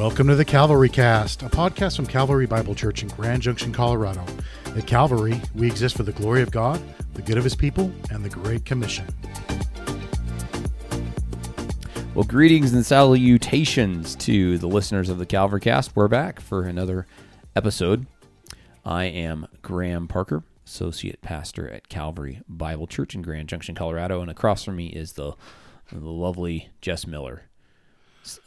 Welcome to the Calvary Cast, a podcast from Calvary Bible Church in Grand Junction, Colorado. At Calvary, we exist for the glory of God, the good of His people, and the Great Commission. Well, greetings and salutations to the listeners of the Calvary Cast. We're back for another episode. I am Graham Parker, Associate Pastor at Calvary Bible Church in Grand Junction, Colorado, and across from me is the, the lovely Jess Miller,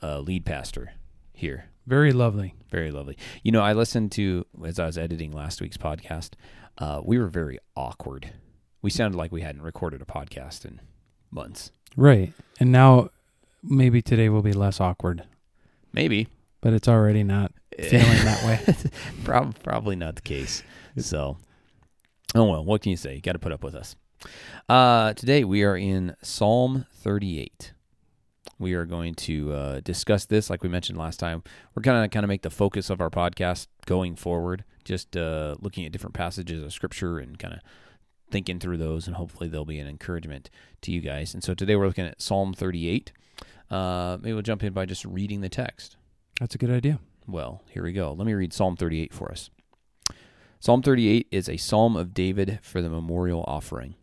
uh, lead pastor here. Very lovely. Very lovely. You know, I listened to as I was editing last week's podcast. Uh, we were very awkward. We sounded like we hadn't recorded a podcast in months. Right. And now maybe today will be less awkward, Maybe. but it's already not feeling that way. Prob- probably not the case. So, oh well, what can you say? You got to put up with us. Uh, today we are in Psalm 38. We are going to uh, discuss this, like we mentioned last time. We're gonna kind of make the focus of our podcast going forward, just uh, looking at different passages of Scripture and kind of thinking through those, and hopefully they'll be an encouragement to you guys. And so today we're looking at Psalm 38. Uh, maybe we'll jump in by just reading the text. That's a good idea. Well, here we go. Let me read Psalm 38 for us. Psalm 38 is a psalm of David for the memorial offering.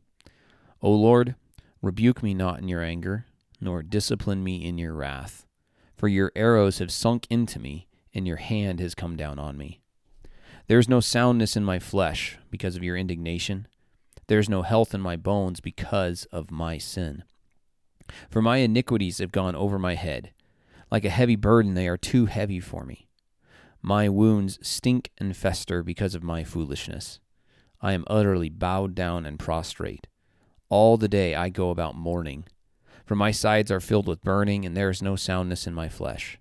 O Lord, rebuke me not in your anger, nor discipline me in your wrath. For your arrows have sunk into me, and your hand has come down on me. There is no soundness in my flesh because of your indignation. There is no health in my bones because of my sin. For my iniquities have gone over my head. Like a heavy burden, they are too heavy for me. My wounds stink and fester because of my foolishness. I am utterly bowed down and prostrate. All the day I go about mourning, for my sides are filled with burning, and there is no soundness in my flesh.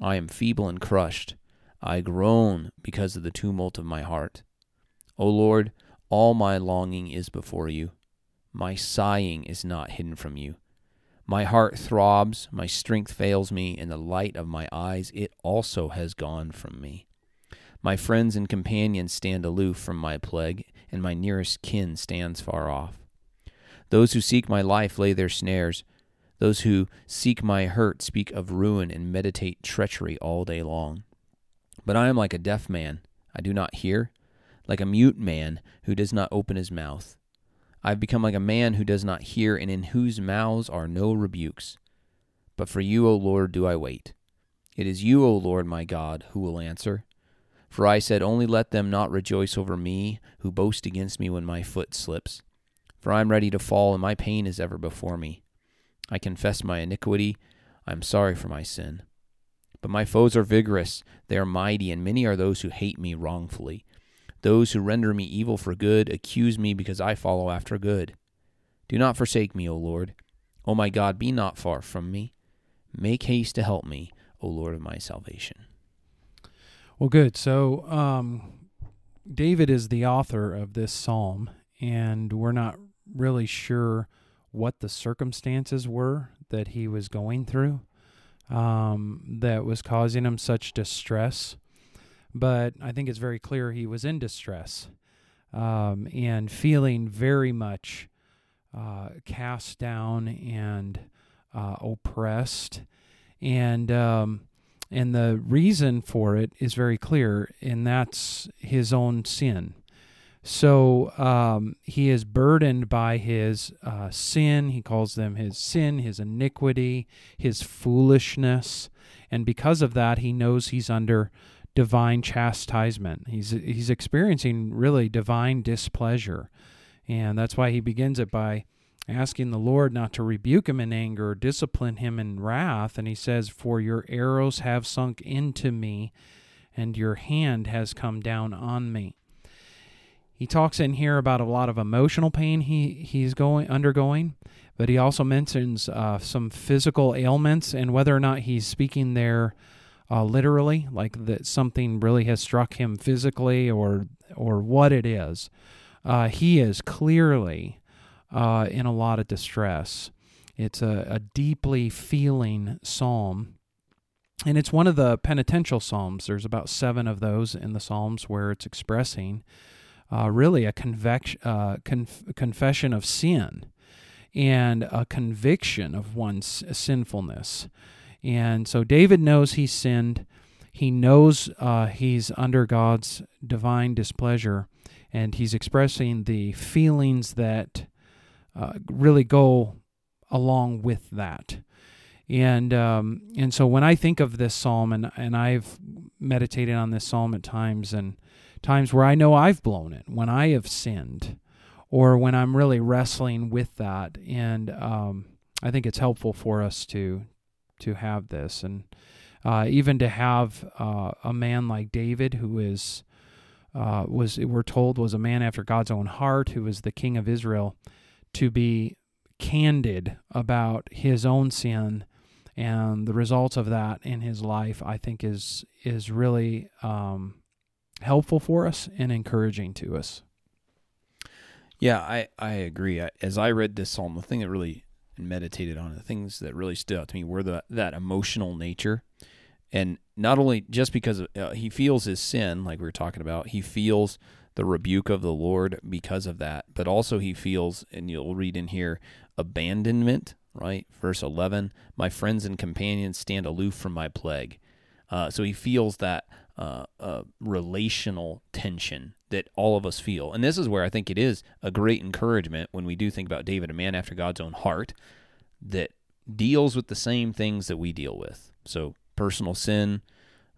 I am feeble and crushed. I groan because of the tumult of my heart. O Lord, all my longing is before you. My sighing is not hidden from you. My heart throbs, my strength fails me, and the light of my eyes, it also has gone from me. My friends and companions stand aloof from my plague, and my nearest kin stands far off. Those who seek my life lay their snares. Those who seek my hurt speak of ruin and meditate treachery all day long. But I am like a deaf man, I do not hear, like a mute man who does not open his mouth. I have become like a man who does not hear, and in whose mouths are no rebukes. But for you, O Lord, do I wait. It is you, O Lord my God, who will answer. For I said, Only let them not rejoice over me, who boast against me when my foot slips. For I am ready to fall, and my pain is ever before me. I confess my iniquity. I am sorry for my sin. But my foes are vigorous, they are mighty, and many are those who hate me wrongfully. Those who render me evil for good accuse me because I follow after good. Do not forsake me, O Lord. O my God, be not far from me. Make haste to help me, O Lord of my salvation. Well, good. So, um, David is the author of this psalm, and we're not really sure what the circumstances were that he was going through um, that was causing him such distress. But I think it's very clear he was in distress um, and feeling very much uh, cast down and uh, oppressed. And um, and the reason for it is very clear, and that's his own sin. So um, he is burdened by his uh, sin. He calls them his sin, his iniquity, his foolishness, and because of that, he knows he's under divine chastisement. He's he's experiencing really divine displeasure, and that's why he begins it by asking the Lord not to rebuke him in anger or discipline him in wrath. And he says, For your arrows have sunk into me, and your hand has come down on me. He talks in here about a lot of emotional pain he, he's going undergoing, but he also mentions uh, some physical ailments and whether or not he's speaking there uh, literally, like that something really has struck him physically or or what it is. Uh, he is clearly uh, in a lot of distress. It's a, a deeply feeling psalm. and it's one of the penitential psalms. There's about seven of those in the psalms where it's expressing uh, really a convex- uh, conf- confession of sin and a conviction of one's sinfulness. And so David knows he sinned. He knows uh, he's under God's divine displeasure, and he's expressing the feelings that uh, really go along with that. And um, and so when I think of this psalm, and and I've meditated on this psalm at times, and times where I know I've blown it, when I have sinned, or when I'm really wrestling with that, and um, I think it's helpful for us to to have this, and uh, even to have uh, a man like David, who is uh, was we're told was a man after God's own heart, who was the king of Israel, to be candid about his own sin and the results of that in his life, I think is is really um, helpful for us and encouraging to us. Yeah, I I agree. As I read this psalm, the thing that really meditated on the things that really stood out to me were the that emotional nature, and not only just because uh, he feels his sin, like we were talking about, he feels the rebuke of the Lord because of that, but also he feels, and you'll read in here, abandonment right? Verse 11 My friends and companions stand aloof from my plague. Uh, so he feels that uh, uh, relational tension that all of us feel. And this is where I think it is a great encouragement when we do think about David, a man after God's own heart, that deals with the same things that we deal with. So personal sin,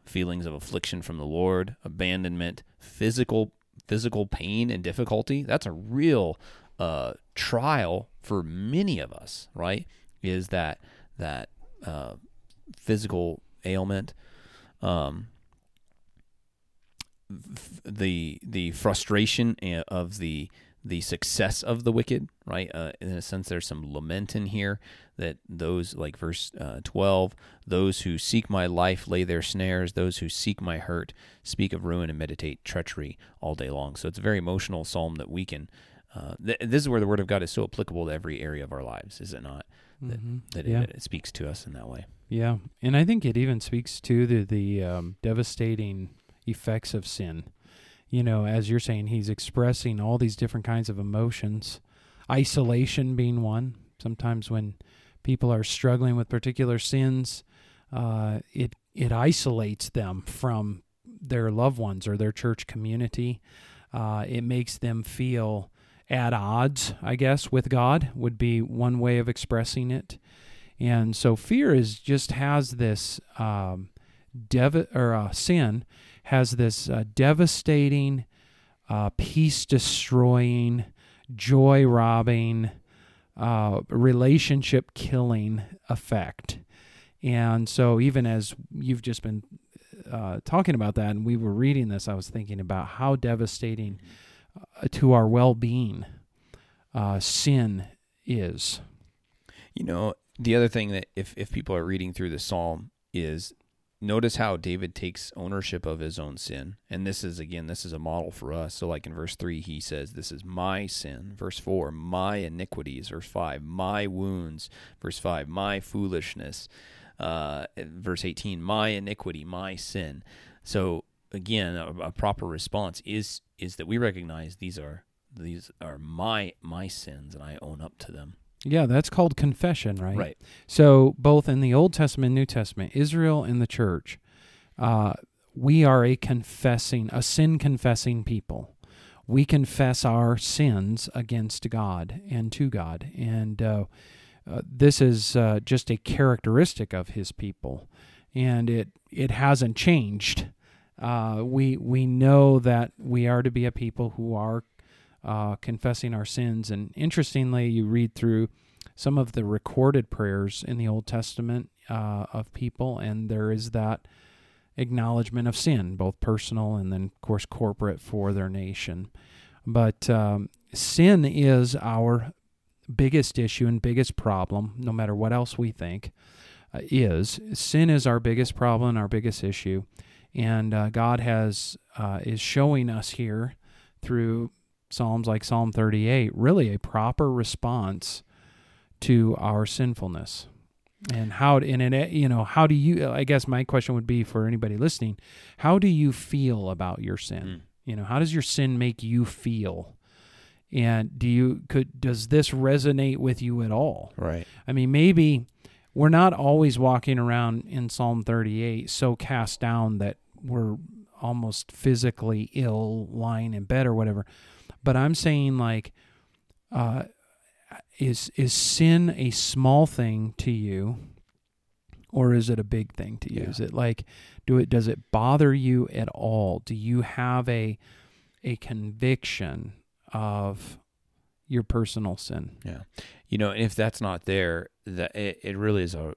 feelings of affliction from the Lord, abandonment, physical physical pain and difficulty. That's a real uh, trial for many of us, right? Is that that uh, physical ailment, um, the the frustration of the the success of the wicked, right? Uh, in a sense, there's some lament in here that those, like verse uh, 12, those who seek my life lay their snares, those who seek my hurt speak of ruin and meditate treachery all day long. So it's a very emotional psalm that we can uh, th- this is where the Word of God is so applicable to every area of our lives, is it not? That, mm-hmm. that, yeah. it, it, speaks to us in that way. Yeah, and I think it even speaks to the the um, devastating effects of sin. You know, as you're saying, he's expressing all these different kinds of emotions, isolation being one. Sometimes when people are struggling with particular sins, uh, it it isolates them from their loved ones or their church community. Uh, it makes them feel at odds, I guess, with God would be one way of expressing it. And so fear is just has this um, dev- or uh, sin has this uh, devastating, uh, peace destroying, joy robbing, uh, relationship killing effect. And so even as you've just been uh, talking about that, and we were reading this, I was thinking about how devastating uh, to our well being sin is. You know, the other thing that if, if people are reading through the psalm is notice how David takes ownership of his own sin. And this is, again, this is a model for us. So, like in verse 3, he says, This is my sin. Verse 4, my iniquities. Verse 5, my wounds. Verse 5, my foolishness. Uh, verse 18, my iniquity, my sin. So, again, a, a proper response is is that we recognize these are these are my my sins and I own up to them. Yeah, that's called confession, right? Right. So both in the Old Testament, and New Testament, Israel and the church, uh, we are a confessing, a sin confessing people. We confess our sins against God and to God, and uh, uh, this is uh, just a characteristic of His people, and it it hasn't changed. Uh, we we know that we are to be a people who are uh, confessing our sins. And interestingly, you read through some of the recorded prayers in the Old Testament uh, of people, and there is that acknowledgement of sin, both personal and then, of course, corporate for their nation. But um, sin is our biggest issue and biggest problem, no matter what else we think. Uh, is sin is our biggest problem, our biggest issue, and uh, God has uh, is showing us here through Psalms like Psalm 38 really a proper response to our sinfulness. And how and it, you know how do you? I guess my question would be for anybody listening: How do you feel about your sin? Mm. You know, how does your sin make you feel? And do you could does this resonate with you at all? Right. I mean, maybe we're not always walking around in Psalm 38 so cast down that we're almost physically ill, lying in bed or whatever. But I'm saying like, uh, is is sin a small thing to you, or is it a big thing to you? Yeah. Is it like, do it does it bother you at all? Do you have a a conviction of your personal sin? Yeah, you know, if that's not there, that it, it really is a,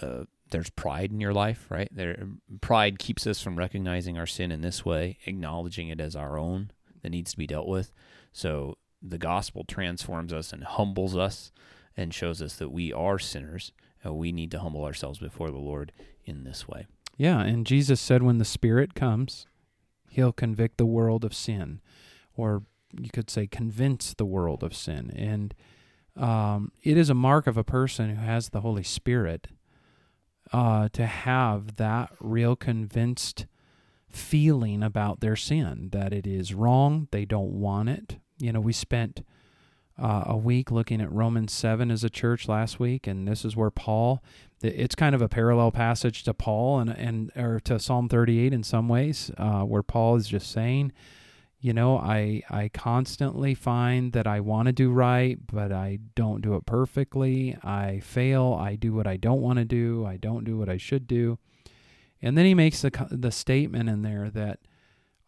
uh, there's pride in your life, right? There, pride keeps us from recognizing our sin in this way, acknowledging it as our own that needs to be dealt with. So the gospel transforms us and humbles us and shows us that we are sinners and we need to humble ourselves before the Lord in this way. Yeah, and Jesus said when the Spirit comes, he'll convict the world of sin, or you could say convince the world of sin. And um, it is a mark of a person who has the Holy Spirit uh, to have that real convinced feeling about their sin, that it is wrong, they don't want it. You know, we spent uh, a week looking at Romans 7 as a church last week, and this is where Paul, it's kind of a parallel passage to Paul and, and or to Psalm 38 in some ways, uh, where Paul is just saying, you know, I, I constantly find that I want to do right, but I don't do it perfectly. I fail. I do what I don't want to do. I don't do what I should do. And then he makes the, the statement in there that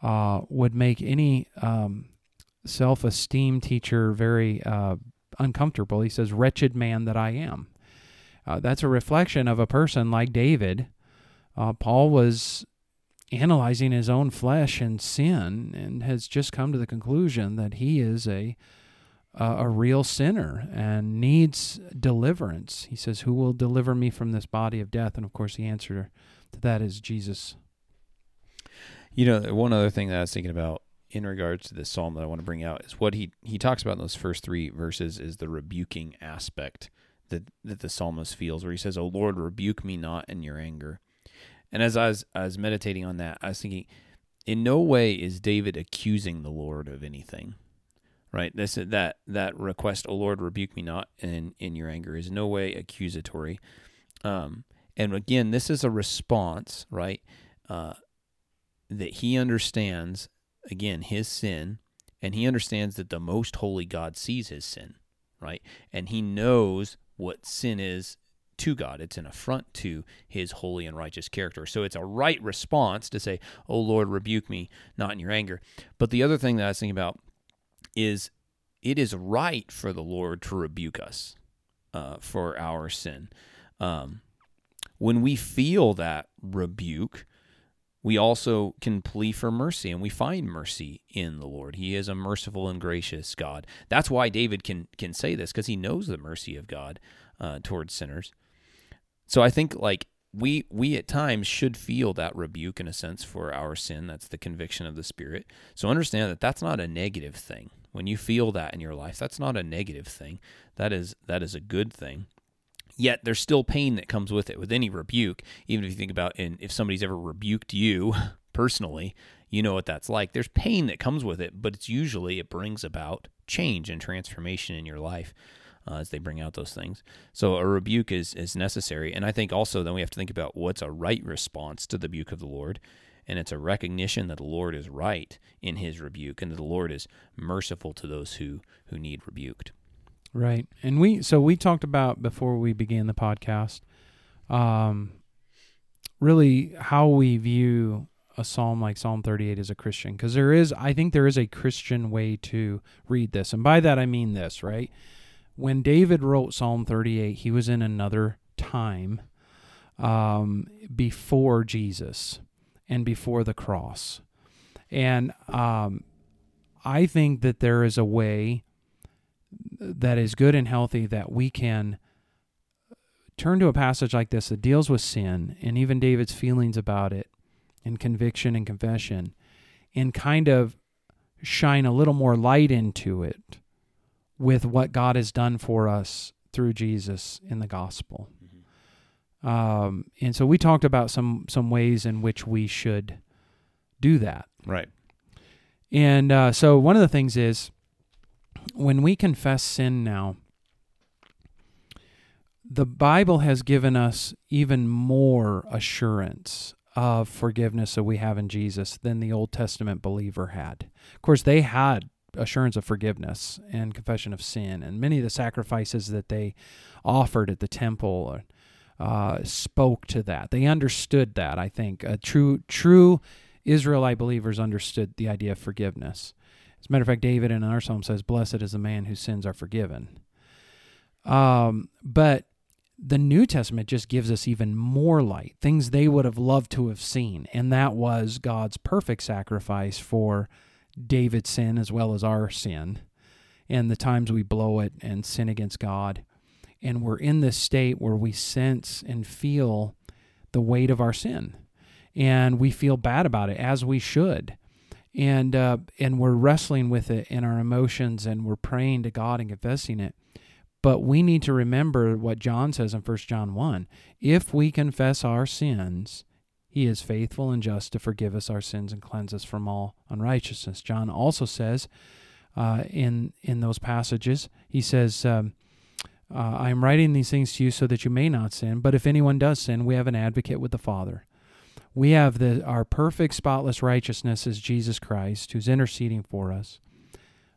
uh, would make any um, self esteem teacher very uh, uncomfortable. He says, Wretched man that I am. Uh, that's a reflection of a person like David. Uh, Paul was analyzing his own flesh and sin and has just come to the conclusion that he is a a real sinner and needs deliverance. He says, "Who will deliver me from this body of death?" And of course, the answer to that is Jesus. You know, one other thing that I was thinking about in regards to this psalm that I want to bring out is what he he talks about in those first three verses is the rebuking aspect that that the psalmist feels, where he says, "O Lord, rebuke me not in your anger." And as I was I was meditating on that, I was thinking, in no way is David accusing the Lord of anything, right? This that that request, "O Lord, rebuke me not in in your anger," is no way accusatory. Um, and again, this is a response, right? Uh, that he understands again his sin and he understands that the most holy God sees his sin, right? And he knows what sin is to God. It's an affront to his holy and righteous character. So it's a right response to say, "Oh Lord, rebuke me, not in your anger." But the other thing that I was thinking about is it is right for the Lord to rebuke us uh, for our sin. Um, when we feel that rebuke, we also can plea for mercy and we find mercy in the Lord. He is a merciful and gracious God. That's why David can can say this because he knows the mercy of God uh, towards sinners. So I think like we we at times should feel that rebuke in a sense for our sin. That's the conviction of the Spirit. So understand that that's not a negative thing. When you feel that in your life, that's not a negative thing. That is that is a good thing yet there's still pain that comes with it with any rebuke even if you think about and if somebody's ever rebuked you personally you know what that's like. There's pain that comes with it but it's usually it brings about change and transformation in your life uh, as they bring out those things. So a rebuke is is necessary and i think also then we have to think about what's a right response to the rebuke of the lord and it's a recognition that the lord is right in his rebuke and that the lord is merciful to those who who need rebuked Right. And we so we talked about before we began the podcast um really how we view a psalm like Psalm 38 as a Christian because there is I think there is a Christian way to read this. And by that I mean this, right? When David wrote Psalm 38, he was in another time um before Jesus and before the cross. And um I think that there is a way that is good and healthy that we can turn to a passage like this that deals with sin and even David's feelings about it and conviction and confession and kind of shine a little more light into it with what God has done for us through Jesus in the gospel. Um, and so we talked about some some ways in which we should do that. Right. And uh, so one of the things is when we confess sin now, the Bible has given us even more assurance of forgiveness that we have in Jesus than the Old Testament believer had. Of course, they had assurance of forgiveness and confession of sin, and many of the sacrifices that they offered at the temple uh, spoke to that. They understood that. I think a true true Israelite believers understood the idea of forgiveness. As a matter of fact, David in our psalm says, "Blessed is the man whose sins are forgiven." Um, but the New Testament just gives us even more light, things they would have loved to have seen, and that was God's perfect sacrifice for David's sin as well as our sin, and the times we blow it and sin against God. And we're in this state where we sense and feel the weight of our sin, and we feel bad about it as we should. And uh, and we're wrestling with it in our emotions, and we're praying to God and confessing it. But we need to remember what John says in 1 John 1. If we confess our sins, he is faithful and just to forgive us our sins and cleanse us from all unrighteousness. John also says uh, in, in those passages, he says, um, uh, I am writing these things to you so that you may not sin, but if anyone does sin, we have an advocate with the Father. We have the, our perfect, spotless righteousness is Jesus Christ, who's interceding for us.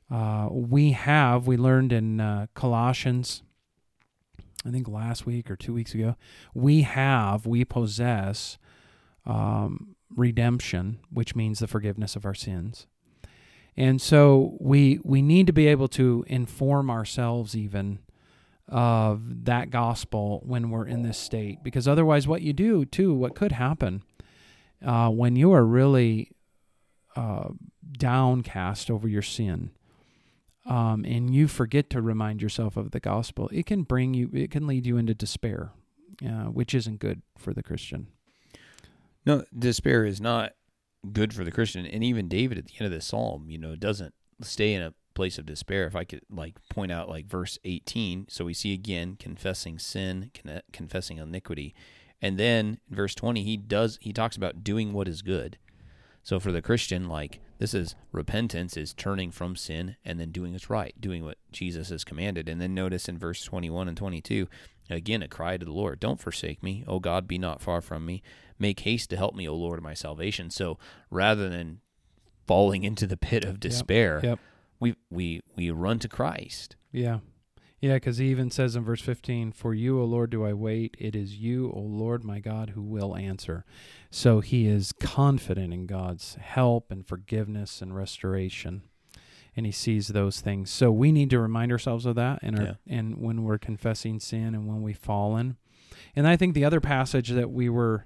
Uh, we have, we learned in uh, Colossians, I think last week or two weeks ago, we have, we possess um, redemption, which means the forgiveness of our sins. And so we we need to be able to inform ourselves even of that gospel when we're in this state, because otherwise, what you do too, what could happen uh, when you are really uh, downcast over your sin, um, and you forget to remind yourself of the gospel, it can bring you, it can lead you into despair, uh, which isn't good for the Christian. No, despair is not good for the Christian. And even David at the end of the psalm, you know, doesn't stay in a place of despair. If I could like point out like verse 18, so we see again confessing sin, confessing iniquity. And then in verse 20, he does he talks about doing what is good. So for the Christian, like this is repentance is turning from sin and then doing what's right, doing what Jesus has commanded. And then notice in verse 21 and 22, again a cry to the Lord, don't forsake me, O God, be not far from me. Make haste to help me, O Lord of my salvation. So rather than falling into the pit of despair, Yep. yep. we we we run to Christ. Yeah. Yeah, because he even says in verse 15, For you, O Lord, do I wait. It is you, O Lord my God, who will answer. So he is confident in God's help and forgiveness and restoration. And he sees those things. So we need to remind ourselves of that and, our, Yeah. and when we're confessing sin and when we've fallen. And I think the other passage that we were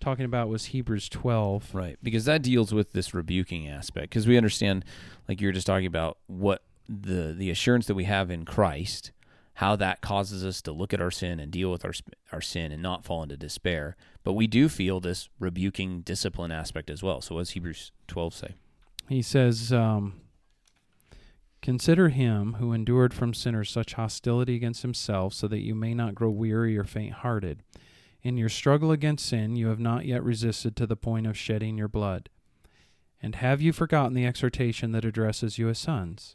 talking about was Hebrews 12. Right, because that deals with this rebuking aspect. Because we understand, like you were just talking about, what the the assurance that we have in Christ, how that causes us to look at our sin and deal with our our sin and not fall into despair. But we do feel this rebuking discipline aspect as well. So, what does Hebrews twelve say? He says, um, Consider him who endured from sinners such hostility against himself, so that you may not grow weary or faint hearted. In your struggle against sin, you have not yet resisted to the point of shedding your blood. And have you forgotten the exhortation that addresses you as sons?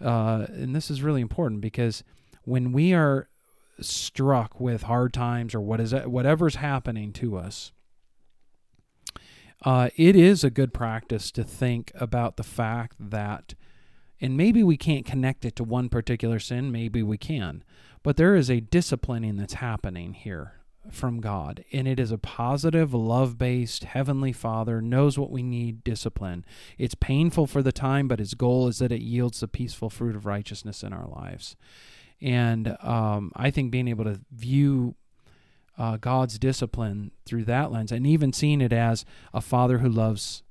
uh, and this is really important because when we are struck with hard times or what is whatever's happening to us, uh, it is a good practice to think about the fact that, and maybe we can't connect it to one particular sin, maybe we can, but there is a disciplining that's happening here from God, and it is a positive, love based, heavenly Father, knows what we need discipline. It's painful for the time, but his goal is that it yields the peaceful fruit of righteousness in our lives. And um, I think being able to view uh, God's discipline through that lens, and even seeing it as a father who loves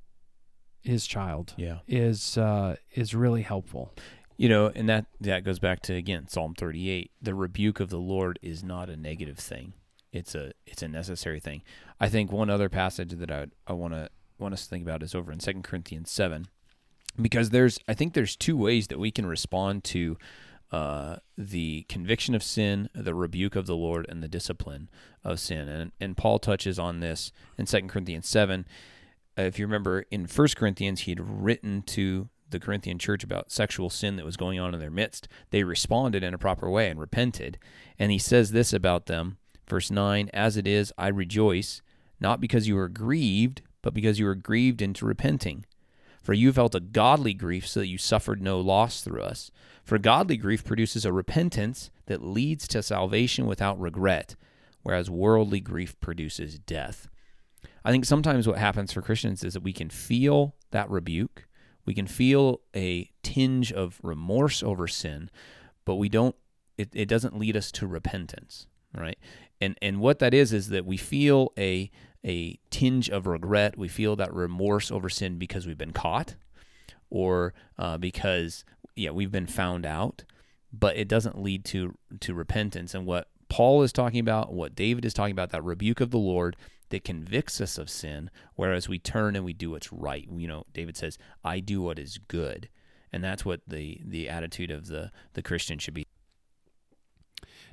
his child, Yeah. is uh, is really helpful. You know, and that that goes back to again Psalm 38. The rebuke of the Lord is not a negative thing. It's a it's a necessary thing. I think one other passage that I I want to want us to think about is over in 2 Corinthians 7 because there's I think there's two ways that we can respond to uh, the conviction of sin, the rebuke of the Lord, and the discipline of sin. And and Paul touches on this in 2 Corinthians 7. Uh, if you remember in 1 Corinthians, he had written to the Corinthian church about sexual sin that was going on in their midst. They responded in a proper way and repented. And he says this about them, verse 9 As it is, I rejoice, not because you are grieved, but because you are grieved into repenting. For you felt a godly grief so that you suffered no loss through us. For godly grief produces a repentance that leads to salvation without regret, whereas worldly grief produces death. I think sometimes what happens for Christians is that we can feel that rebuke, we can feel a tinge of remorse over sin, but we don't it, it doesn't lead us to repentance, right? And and what that is is that we feel a a tinge of regret, we feel that remorse over sin because we've been caught or uh, because yeah, we've been found out, but it doesn't lead to to repentance and what Paul is talking about, what David is talking about, that rebuke of the Lord that convicts us of sin, whereas we turn and we do what's right. You know, David says, "I do what is good," and that's what the the attitude of the the Christian should be.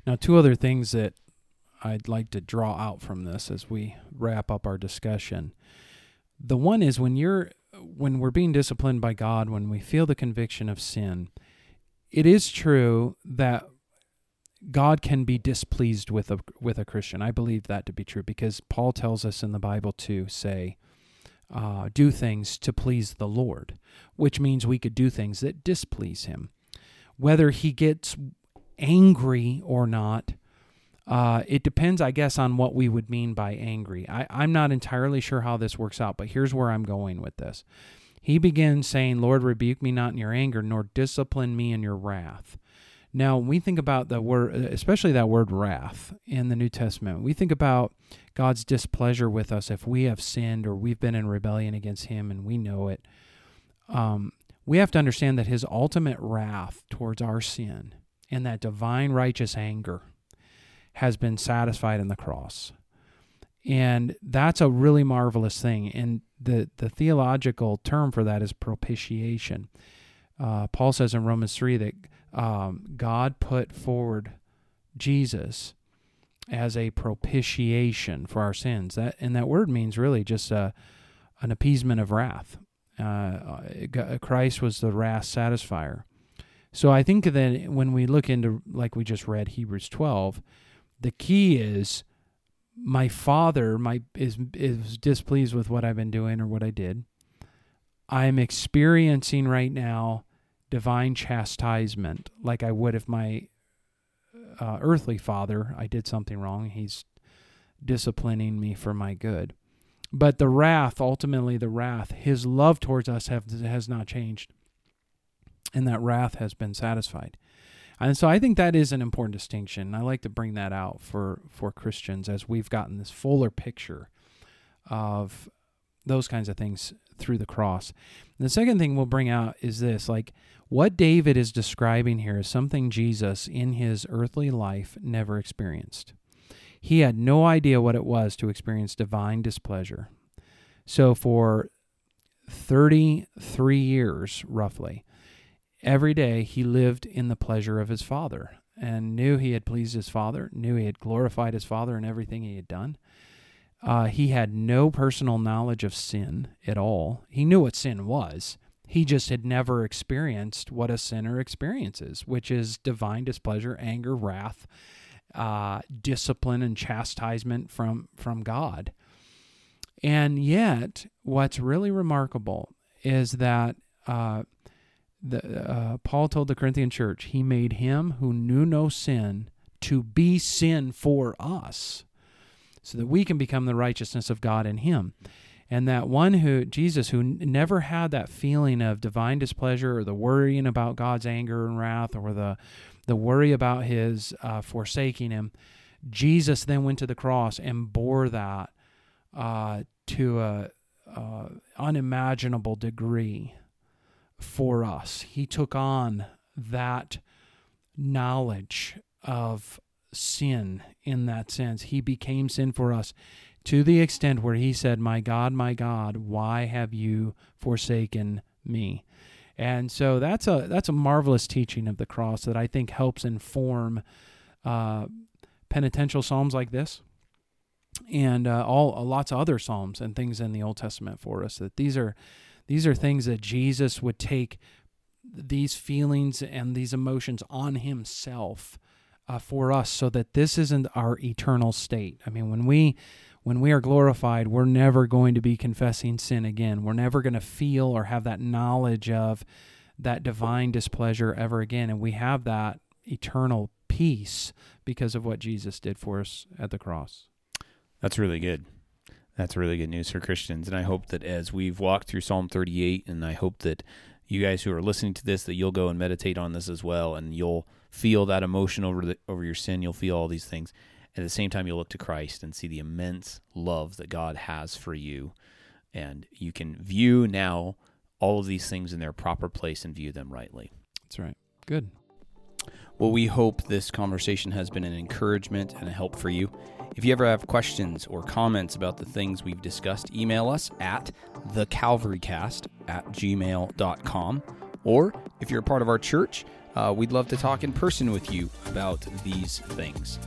Now, two other things that I'd like to draw out from this as we wrap up our discussion. The one is when you're when we're being disciplined by God, when we feel the conviction of sin, it is true that God can be displeased with a with a Christian. I believe that to be true because Paul tells us in the Bible to say, uh, do things to please the Lord, which means we could do things that displease Him. Whether He gets angry or not, uh, it depends, I guess, on what we would mean by angry. I, I'm not entirely sure how this works out, but here's where I'm going with this. He begins saying, Lord, rebuke me not in your anger, nor discipline me in your wrath. Now, when we think about the word, especially that word wrath in the New Testament, we think about God's displeasure with us if we have sinned or we've been in rebellion against Him and we know it. Um, we have to understand that His ultimate wrath towards our sin and that divine righteous anger has been satisfied in the cross. And that's a really marvelous thing. And the, the theological term for that is propitiation. Uh, Paul says in Romans 3 that um, God put forward Jesus as a propitiation for our sins. That and that word means really just a, an appeasement of wrath. Uh, Christ was the wrath satisfier. So I think that when we look into, like we just read Hebrews 12, the key is my father my is is displeased with what I've been doing or what I did. I'm experiencing right now divine chastisement like I would if my uh, earthly father I did something wrong he's disciplining me for my good. But the wrath ultimately the wrath his love towards us have, has not changed. And that wrath has been satisfied and so I think that is an important distinction. I like to bring that out for, for Christians as we've gotten this fuller picture of those kinds of things through the cross. And the second thing we'll bring out is this like what David is describing here is something Jesus in his earthly life never experienced. He had no idea what it was to experience divine displeasure. So for 33 years, roughly, every day he lived in the pleasure of his father and knew he had pleased his father, knew he had glorified his father in everything he had done. Uh, he had no personal knowledge of sin at all. He knew what sin was. He just had never experienced what a sinner experiences, which is divine displeasure, anger, wrath, uh, discipline, and chastisement from from God. And yet, what's really remarkable is that uh, the, uh, Paul told the Corinthian church, He made him who knew no sin to be sin for us, so that we can become the righteousness of God in Him. And that one who, Jesus, who never had that feeling of divine displeasure or the worrying about God's anger and wrath or the, the worry about His uh, forsaking Him, Jesus then went to the cross and bore that uh, to a, a unimaginable degree for us. He took on that knowledge of sin in that sense. He became sin for us to the extent where he said, My God, my God, why have you forsaken me? And so that's a that's a marvelous teaching of the cross that I think helps inform uh, penitential psalms like this, and uh, all uh, lots of other psalms and things in the Old Testament for us. That these are these are things that Jesus would take these feelings and these emotions on himself uh, for us, so that this isn't our eternal state. I mean, when we when we are glorified, we're never going to be confessing sin again. We're never going to feel or have that knowledge of that divine displeasure ever again. And we have that eternal peace because of what Jesus did for us at the cross. That's really good. That's really good news for Christians. And I hope that as we've walked through Psalm 38, and I hope that you guys who are listening to this, that you'll go and meditate on this as well, and you'll feel that emotion over the, over your sin. You'll feel all these things. At the same time, you'll look to Christ and see the immense love that God has for you. And you can view now all of these things in their proper place and view them rightly. That's right. Good. Well, we hope this conversation has been an encouragement and a help for you. If you ever have questions or comments about the things we've discussed, email us at thecalvarycast at gmail.com. Or if you're a part of our church, uh, we'd love to talk in person with you about these things.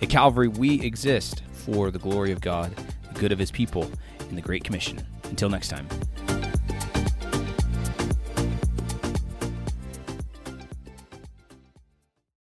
At Calvary, we exist for the glory of God, the good of his people, and the Great Commission. Until next time.